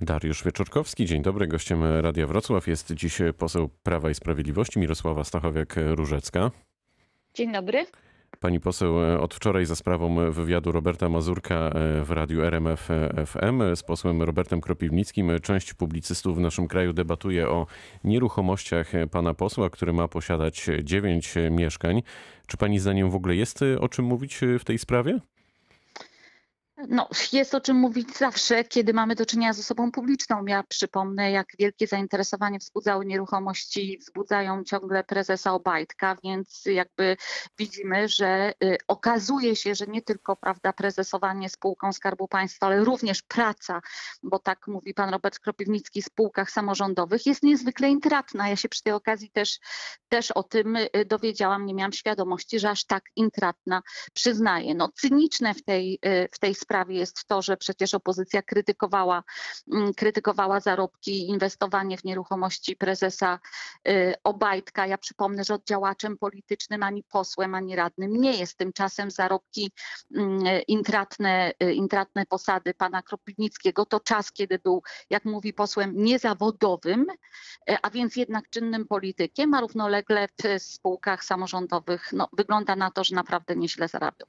Dariusz Wieczorkowski, dzień dobry. Gościem Radia Wrocław jest dziś poseł Prawa i Sprawiedliwości Mirosława Stachowiak-Różecka. Dzień dobry. Pani poseł e, od wczoraj za sprawą wywiadu Roberta Mazurka e, w radiu RMF FM z posłem Robertem Kropiwnickim. Część publicystów w naszym kraju debatuje o nieruchomościach pana posła, który ma posiadać dziewięć mieszkań. Czy pani zdaniem w ogóle jest o czym mówić w tej sprawie? No, jest o czym mówić zawsze, kiedy mamy do czynienia z osobą publiczną. Ja przypomnę, jak wielkie zainteresowanie wzbudzały nieruchomości, wzbudzają ciągle prezesa Obajtka, więc jakby widzimy, że y, okazuje się, że nie tylko prawda, prezesowanie spółką Skarbu Państwa, ale również praca, bo tak mówi pan Robert Kropiwnicki, w spółkach samorządowych jest niezwykle intratna. Ja się przy tej okazji też, też o tym y, dowiedziałam, nie miałam świadomości, że aż tak intratna przyznaję. No, cyniczne w tej, y, w tej sprawie jest to, że przecież opozycja krytykowała, mm, krytykowała zarobki i inwestowanie w nieruchomości prezesa y, Obajtka. Ja przypomnę, że oddziałaczem politycznym ani posłem, ani radnym nie jest. Tymczasem zarobki mm, intratne, y, intratne posady pana Kropiwnickiego to czas, kiedy był, jak mówi posłem, niezawodowym, y, a więc jednak czynnym politykiem, a równolegle w spółkach samorządowych no, wygląda na to, że naprawdę nieźle zarabiał.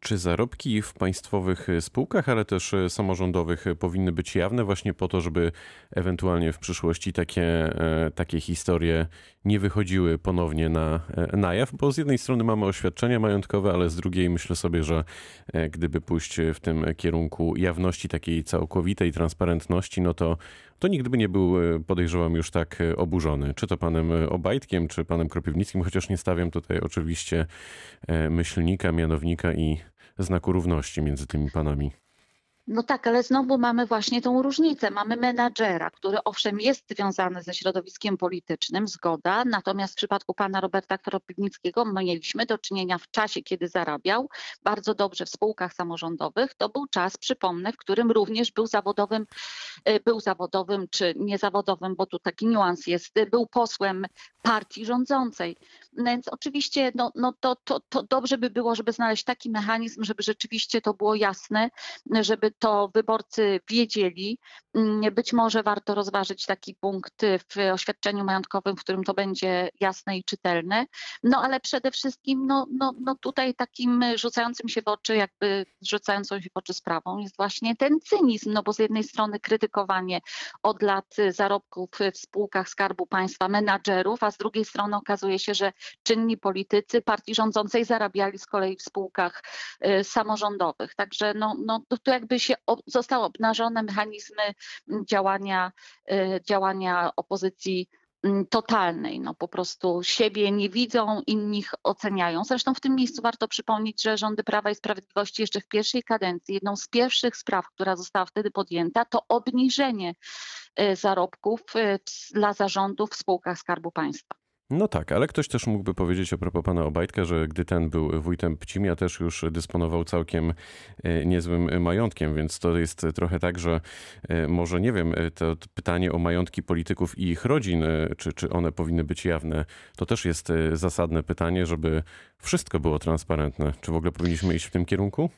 Czy zarobki w państwowych spółkach, ale też samorządowych powinny być jawne właśnie po to, żeby ewentualnie w przyszłości takie, e, takie historie nie wychodziły ponownie na, e, na jaw? Bo z jednej strony mamy oświadczenia majątkowe, ale z drugiej myślę sobie, że e, gdyby pójść w tym kierunku jawności takiej całkowitej transparentności, no to, to nikt by nie był, podejrzewam, już tak oburzony. Czy to panem Obajtkiem, czy panem Kropiwnickim, chociaż nie stawiam tutaj oczywiście myślnika, mianownika i znaku równości między tymi panami. No tak, ale znowu mamy właśnie tą różnicę. Mamy menadżera, który owszem jest związany ze środowiskiem politycznym, zgoda, natomiast w przypadku pana Roberta Kropiwnickiego mieliśmy do czynienia w czasie, kiedy zarabiał bardzo dobrze w spółkach samorządowych. To był czas, przypomnę, w którym również był zawodowym, e, był zawodowym czy niezawodowym, bo tu taki niuans jest, był posłem partii rządzącej. Więc oczywiście no, no to, to, to dobrze by było, żeby znaleźć taki mechanizm, żeby rzeczywiście to było jasne, żeby to wyborcy wiedzieli. Mm, być może warto rozważyć taki punkt w oświadczeniu majątkowym, w którym to będzie jasne i czytelne. No ale przede wszystkim no, no, no tutaj takim rzucającym się w oczy, jakby rzucającą się w oczy sprawą jest właśnie ten cynizm, no bo z jednej strony krytykowanie od lat zarobków w spółkach Skarbu Państwa menadżerów, a z drugiej strony okazuje się, że czynni politycy partii rządzącej zarabiali z kolei w spółkach y, samorządowych. Także no, no, to jakby się zostały obnażone mechanizmy działania, y, działania opozycji mm, totalnej. No po prostu siebie nie widzą, innych oceniają. Zresztą w tym miejscu warto przypomnieć, że rządy Prawa i Sprawiedliwości jeszcze w pierwszej kadencji, jedną z pierwszych spraw, która została wtedy podjęta, to obniżenie y, zarobków dla zarządów w spółkach Skarbu Państwa. No tak, ale ktoś też mógłby powiedzieć a propos pana Obajtka, że gdy ten był wójtem Pcimia, też już dysponował całkiem e, niezłym majątkiem, więc to jest trochę tak, że e, może nie wiem, e, to pytanie o majątki polityków i ich rodzin, czy, czy one powinny być jawne, to też jest zasadne pytanie, żeby wszystko było transparentne. Czy w ogóle powinniśmy iść w tym kierunku?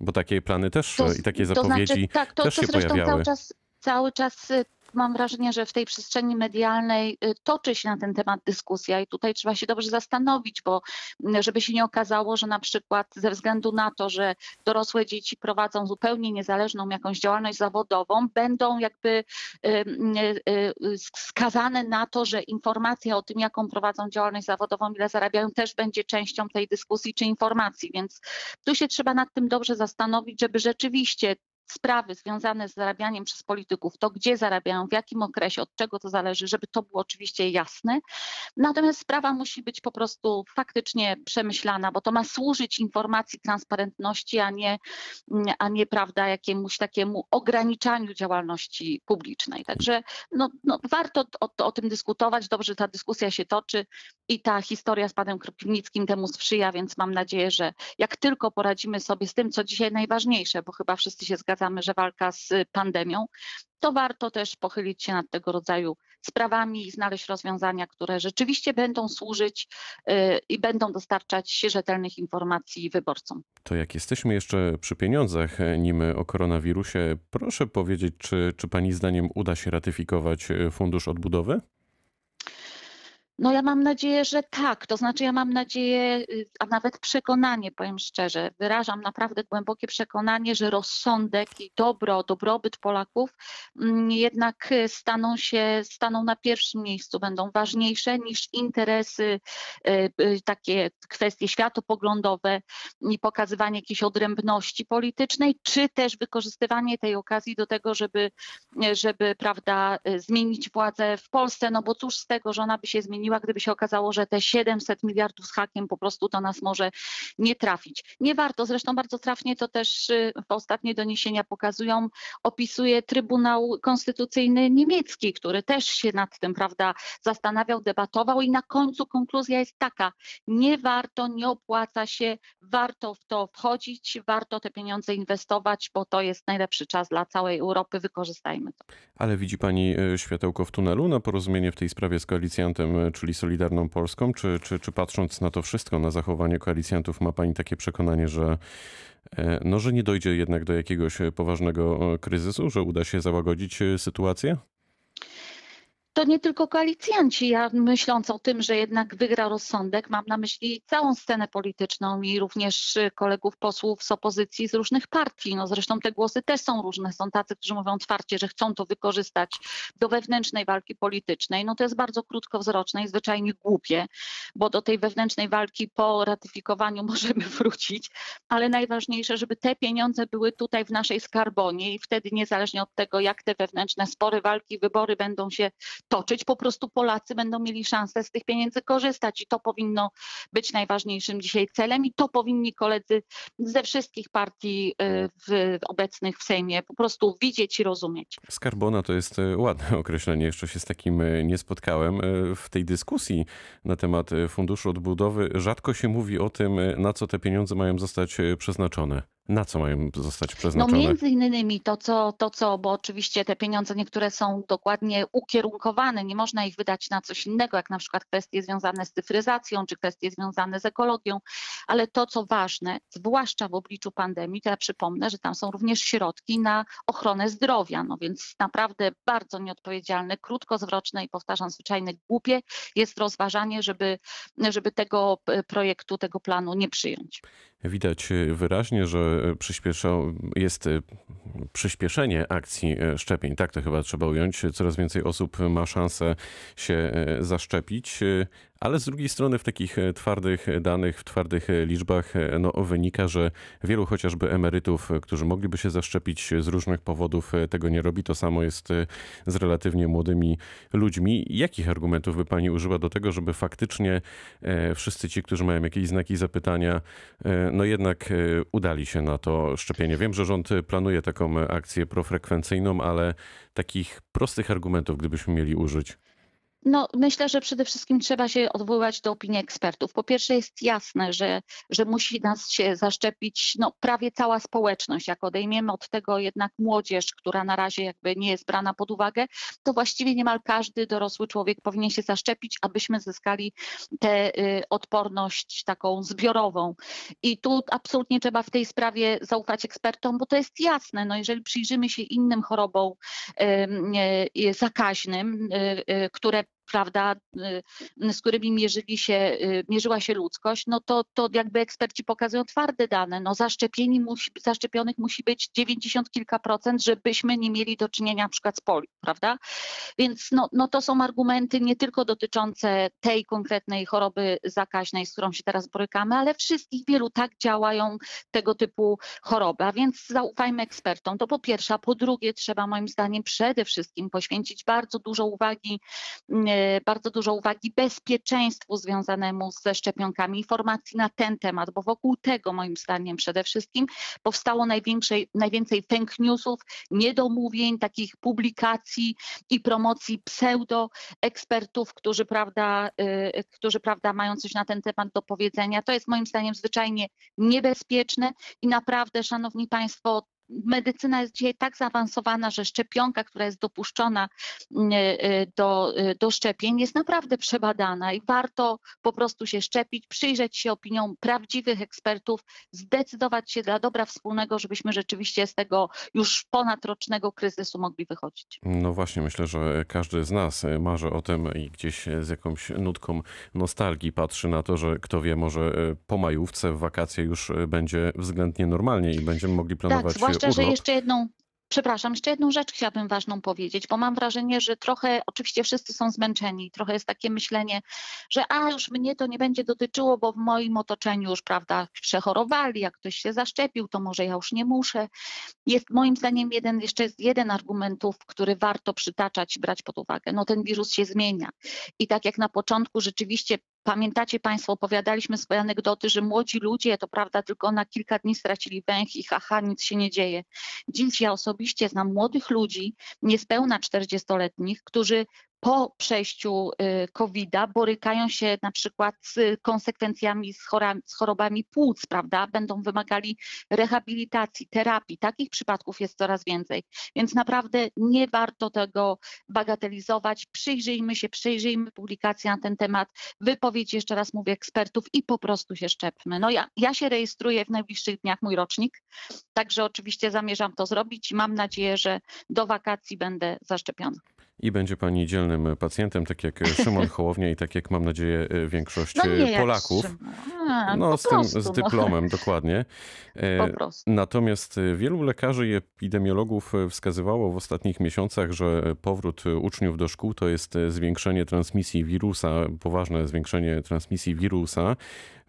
Bo takie plany też to, i takie zapowiedzi to znaczy, tak, to, też to się pojawiały. Cały czas, cały czas mam wrażenie, że w tej przestrzeni medialnej y, toczy się na ten temat dyskusja i tutaj trzeba się dobrze zastanowić, bo żeby się nie okazało, że na przykład ze względu na to, że dorosłe dzieci prowadzą zupełnie niezależną jakąś działalność zawodową, będą jakby y, y, skazane na to, że informacja o tym, jaką prowadzą działalność zawodową, ile zarabiają, też będzie częścią tej dyskusji czy informacji. Więc tu się trzeba nad tym dobrze zastanowić, żeby rzeczywiście sprawy związane z zarabianiem przez polityków, to gdzie zarabiają, w jakim okresie, od czego to zależy, żeby to było oczywiście jasne. Natomiast sprawa musi być po prostu faktycznie przemyślana, bo to ma służyć informacji, transparentności, a nie, a nie prawda, jakiemuś takiemu ograniczaniu działalności publicznej. Także no, no warto o, o tym dyskutować. Dobrze, ta dyskusja się toczy i ta historia z panem Kropiwnickim temu sprzyja, więc mam nadzieję, że jak tylko poradzimy sobie z tym, co dzisiaj najważniejsze, bo chyba wszyscy się zgadzają, uważamy, że walka z pandemią, to warto też pochylić się nad tego rodzaju sprawami i znaleźć rozwiązania, które rzeczywiście będą służyć i będą dostarczać rzetelnych informacji wyborcom. To jak jesteśmy jeszcze przy pieniądzach, nim o koronawirusie, proszę powiedzieć, czy, czy Pani zdaniem uda się ratyfikować Fundusz Odbudowy? No ja mam nadzieję, że tak. To znaczy ja mam nadzieję, y, a nawet przekonanie, powiem szczerze, wyrażam naprawdę głębokie przekonanie, że rozsądek i dobro, dobrobyt Polaków mm, jednak y, staną się, staną na pierwszym miejscu, będą ważniejsze niż interesy, y, takie kwestie światopoglądowe i pokazywanie jakiejś odrębności politycznej, czy też wykorzystywanie tej okazji do tego, żeby, żeby prawda, zmienić władzę w Polsce, no bo cóż z tego, że ona by się zmieniła, gdyby się okazało, że te 700 miliardów z hakiem po prostu do nas może nie trafić. Nie warto, zresztą bardzo trafnie to też y, ostatnie doniesienia pokazują, opisuje Trybunał Konstytucyjny niemiecki, który też się nad tym, prawda, zastanawiał, debatował i na końcu konkluzja jest taka, nie warto, nie opłaca się, warto w to wchodzić, warto te pieniądze inwestować, bo to jest najlepszy czas dla całej Europy, wykorzystajmy to. Ale widzi Pani y, światełko w tunelu na porozumienie w tej sprawie z koalicjantem, czyli Solidarną Polską? Czy, czy, czy patrząc na to wszystko, na zachowanie koalicjantów, ma Pani takie przekonanie, że, e, no, że nie dojdzie jednak do jakiegoś poważnego e, kryzysu, że uda się załagodzić e, sytuację? To nie tylko koalicjanci. Ja myśląc o tym, że jednak wygra rozsądek, mam na myśli całą scenę polityczną i również kolegów posłów z opozycji z różnych partii. No zresztą te głosy też są różne. Są tacy, którzy mówią otwarcie, że chcą to wykorzystać do wewnętrznej walki politycznej. No to jest bardzo krótkowzroczne i zwyczajnie głupie, bo do tej wewnętrznej walki po ratyfikowaniu możemy wrócić, ale najważniejsze, żeby te pieniądze były tutaj w naszej skarbonie i wtedy niezależnie od tego, jak te wewnętrzne spory, walki, wybory będą się toczyć, po prostu Polacy będą mieli szansę z tych pieniędzy korzystać i to powinno być najważniejszym dzisiaj celem i to powinni koledzy ze wszystkich partii y, w, obecnych w Sejmie po prostu widzieć i rozumieć. Skarbona to jest y, ładne określenie, jeszcze się z takim y, nie spotkałem. W tej dyskusji na temat Funduszu Odbudowy rzadko się mówi o tym, na co te pieniądze mają zostać przeznaczone. Na co mają zostać przeznaczone? No między innymi to co, to, co, bo oczywiście te pieniądze niektóre są dokładnie ukierunkowane, nie można ich wydać na coś innego, jak na przykład kwestie związane z cyfryzacją, czy kwestie związane z ekologią, ale to, co ważne, zwłaszcza w obliczu pandemii, to ja przypomnę, że tam są również środki na ochronę zdrowia, no więc naprawdę bardzo nieodpowiedzialne, krótkowzroczne i powtarzam zwyczajne głupie jest rozważanie, żeby, żeby tego e, projektu, tego planu nie przyjąć. Widać wyraźnie, że przyspieszał, jest przyspieszenie akcji szczepień. Tak to chyba trzeba ująć. Coraz więcej osób ma szansę się zaszczepić. Ale z drugiej strony w takich e, twardych danych, w twardych e, liczbach e, no, wynika, że wielu chociażby emerytów, którzy mogliby się zaszczepić z różnych powodów, tego nie robi. To samo jest z relatywnie młodymi ludźmi. Jakich argumentów by Pani użyła do tego, żeby faktycznie wszyscy ci, którzy mają jakieś znaki zapytania, no jednak udali się na to szczepienie? Wiem, że rząd planuje taką akcję profrekwencyjną, ale takich prostych argumentów, gdybyśmy mieli użyć. No, myślę, że przede wszystkim trzeba się odwoływać do opinii ekspertów. Po pierwsze jest jasne, że, że musi nas się zaszczepić no, prawie cała społeczność. Jak odejmiemy od tego jednak młodzież, która na razie jakby nie jest brana pod uwagę, to właściwie niemal każdy dorosły człowiek powinien się zaszczepić, abyśmy zyskali tę y, odporność taką zbiorową. I tu absolutnie trzeba w tej sprawie zaufać ekspertom, bo to jest jasne. No, jeżeli przyjrzymy się innym chorobom y, y, zakaźnym, y, y, które prawda, y, z którymi mierzyli się, y, mierzyła się ludzkość, no to, to jakby eksperci pokazują twarde dane. No zaszczepieni musi, zaszczepionych musi być 90 kilka procent, żebyśmy nie mieli do czynienia na przykład z polio, prawda? Więc no, no to są argumenty nie tylko dotyczące tej konkretnej choroby zakaźnej, z którą się teraz borykamy, ale wszystkich wielu tak działają tego typu choroby. A więc zaufajmy ekspertom. To po pierwsze, a po drugie trzeba moim zdaniem przede wszystkim poświęcić bardzo dużo uwagi y, bardzo dużo uwagi bezpieczeństwu związanemu ze szczepionkami, informacji na ten temat, bo wokół tego moim zdaniem przede wszystkim powstało najwięcej fake newsów, niedomówień, takich publikacji i promocji pseudo ekspertów, którzy prawda, y, którzy prawda mają coś na ten temat do powiedzenia. To jest moim zdaniem zwyczajnie niebezpieczne i naprawdę, szanowni państwo, medycyna jest dzisiaj tak zaawansowana, że szczepionka, która jest dopuszczona mm, e, do, e, do szczepień, jest naprawdę przebadana i warto po prostu się szczepić, przyjrzeć się opiniom prawdziwych ekspertów, zdecydować się dla dobra wspólnego, żebyśmy rzeczywiście z tego już ponadrocznego kryzysu mogli wychodzić. No właśnie, myślę, że każdy z nas marzy o tym i gdzieś z jakąś nutką nostalgii patrzy na to, że kto wie, może po majówce w wakacje już będzie względnie normalnie i będziemy mogli planować Tak, zwłaszcza, urlop. jeszcze jedną, przepraszam, jeszcze jedną rzecz chciałabym ważną powiedzieć, bo mam wrażenie, że trochę, oczywiście wszyscy są zmęczeni, trochę jest takie myślenie, że a już mnie to nie będzie dotyczyło, bo w moim otoczeniu już, prawda, przechorowali, jak ktoś się zaszczepił, to może ja już nie muszę. Jest moim zdaniem jeden, jeszcze jest jeden argumentów, który warto przytaczać, brać pod uwagę. No ten wirus się zmienia i tak jak na początku rzeczywiście Pamiętacie Państwo, opowiadaliśmy swoje anegdoty, że młodzi ludzie, to prawda, tylko na kilka dni stracili węch i haha, nic się nie dzieje. Dziś ja osobiście znam młodych ludzi, niespełna 40-letnich, którzy po przejściu y, COVID-a borykają się na przykład z konsekwencjami, z, z chorobami płuc, prawda? Będą wymagali rehabilitacji, terapii. Takich przypadków jest coraz więcej. Więc naprawdę nie warto tego bagatelizować. Przyjrzyjmy się, przyjrzyjmy publikacje na ten temat, wypowiedź, jeszcze raz mówię, ekspertów i po prostu się szczepmy. No ja, ja się rejestruję w najbliższych dniach, mój rocznik, także oczywiście zamierzam to zrobić i mam nadzieję, że do wakacji będę zaszczepiona. I będzie pani dzielnym pacjentem, tak jak Szymon Hołownia i tak jak mam nadzieję większość No nie Polaków. A, No, z tym, prostu, z no. dyplomem, dokładnie. Po E. Natomiast wielu lekarzy i epidemiologów wskazywało w ostatnich miesiącach, że powrót uczniów do szkół to jest zwiększenie transmisji wirusa, poważne zwiększenie transmisji wirusa.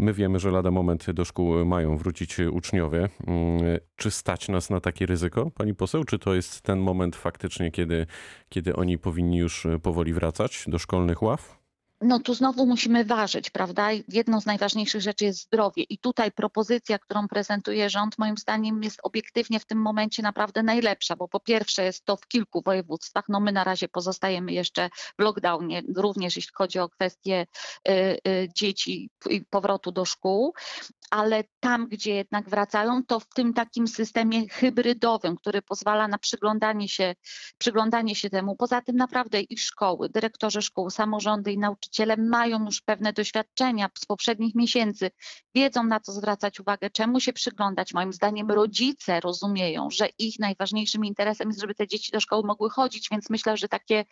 My wiemy, że lada moment do szkół mają wrócić uczniowie. Mm, Czy stać nas na takie ryzyko, pani poseł? Czy to jest ten moment faktycznie, kiedy, kiedy oni powinni już powoli wracać do szkolnych ław? No tu znowu musimy ważyć, prawda? Jedną z najważniejszych rzeczy jest zdrowie. I tutaj propozycja, którą prezentuje rząd, moim zdaniem jest obiektywnie w tym momencie naprawdę najlepsza, bo po pierwsze jest to w kilku województwach. No my na razie pozostajemy jeszcze w lockdownie, również jeśli chodzi o kwestie y, y, dzieci i powrotu do szkół, ale tam, gdzie jednak wracają, to w tym takim systemie hybrydowym, który pozwala na przyglądanie się, przyglądanie się temu. Poza tym naprawdę i szkoły, dyrektorzy szkół, samorządy i nauczyciele mają już pewne doświadczenia z poprzednich miesięcy, wiedzą na co zwracać uwagę, czemu się przyglądać. Moim zdaniem rodzice rozumieją, że ich najważniejszym interesem jest, żeby te dzieci do szkoły mogły chodzić, więc myślę, że takie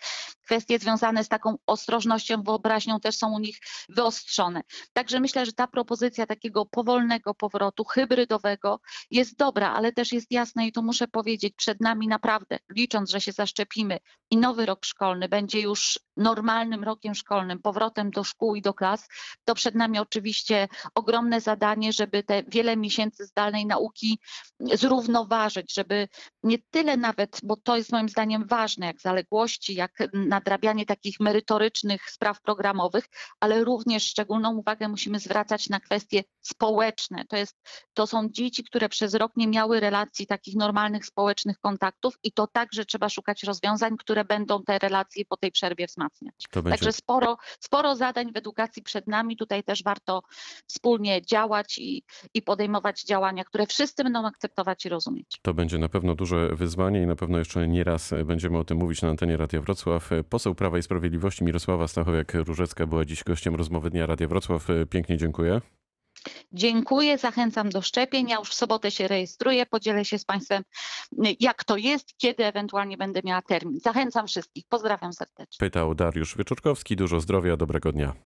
kwestie związane z taką ostrożnością, wyobraźnią też są u nich wyostrzone. Także myślę, że ta propozycja takiego powolnego powrotu, hybrydowego jest dobra, ale też jest jasne i to muszę powiedzieć, przed nami naprawdę, licząc, że się zaszczepimy i nowy rok szkolny będzie już normalnym rokiem szkolnym, powrotem do szkół i do klas, to przed nami oczywiście ogromne zadanie, żeby te wiele miesięcy zdalnej nauki zrównoważyć, żeby nie tyle nawet, bo to jest moim zdaniem ważne, jak zaległości, jak nadrabianie takich merytorycznych spraw programowych, ale również szczególną uwagę musimy zwracać na kwestie społeczne. To, jest, to są dzieci, które przez rok nie miały relacji takich normalnych społecznych kontaktów i to także trzeba szukać rozwiązań, które będą te relacje po tej przerwie wzmacniać. To będzie Także sporo, sporo zadań w edukacji przed nami. Tutaj też warto wspólnie działać i, i podejmować działania, które wszyscy będą akceptować i rozumieć. To będzie na pewno duże wyzwanie i na pewno jeszcze nie raz będziemy o tym mówić na antenie Radia Wrocław. Poseł Prawa i Sprawiedliwości Mirosława Stachowiak-Różecka była dziś gościem rozmowy Dnia Radia Wrocław. Pięknie dziękuję. Dziękuję, zachęcam do szczepień. Ja już w sobotę się rejestruję, podzielę się z Państwem, jak to jest, kiedy ewentualnie będę miała termin. Zachęcam wszystkich. Pozdrawiam serdecznie. Pytał Dariusz Wieczorkowski. Dużo zdrowia, dobrego dnia.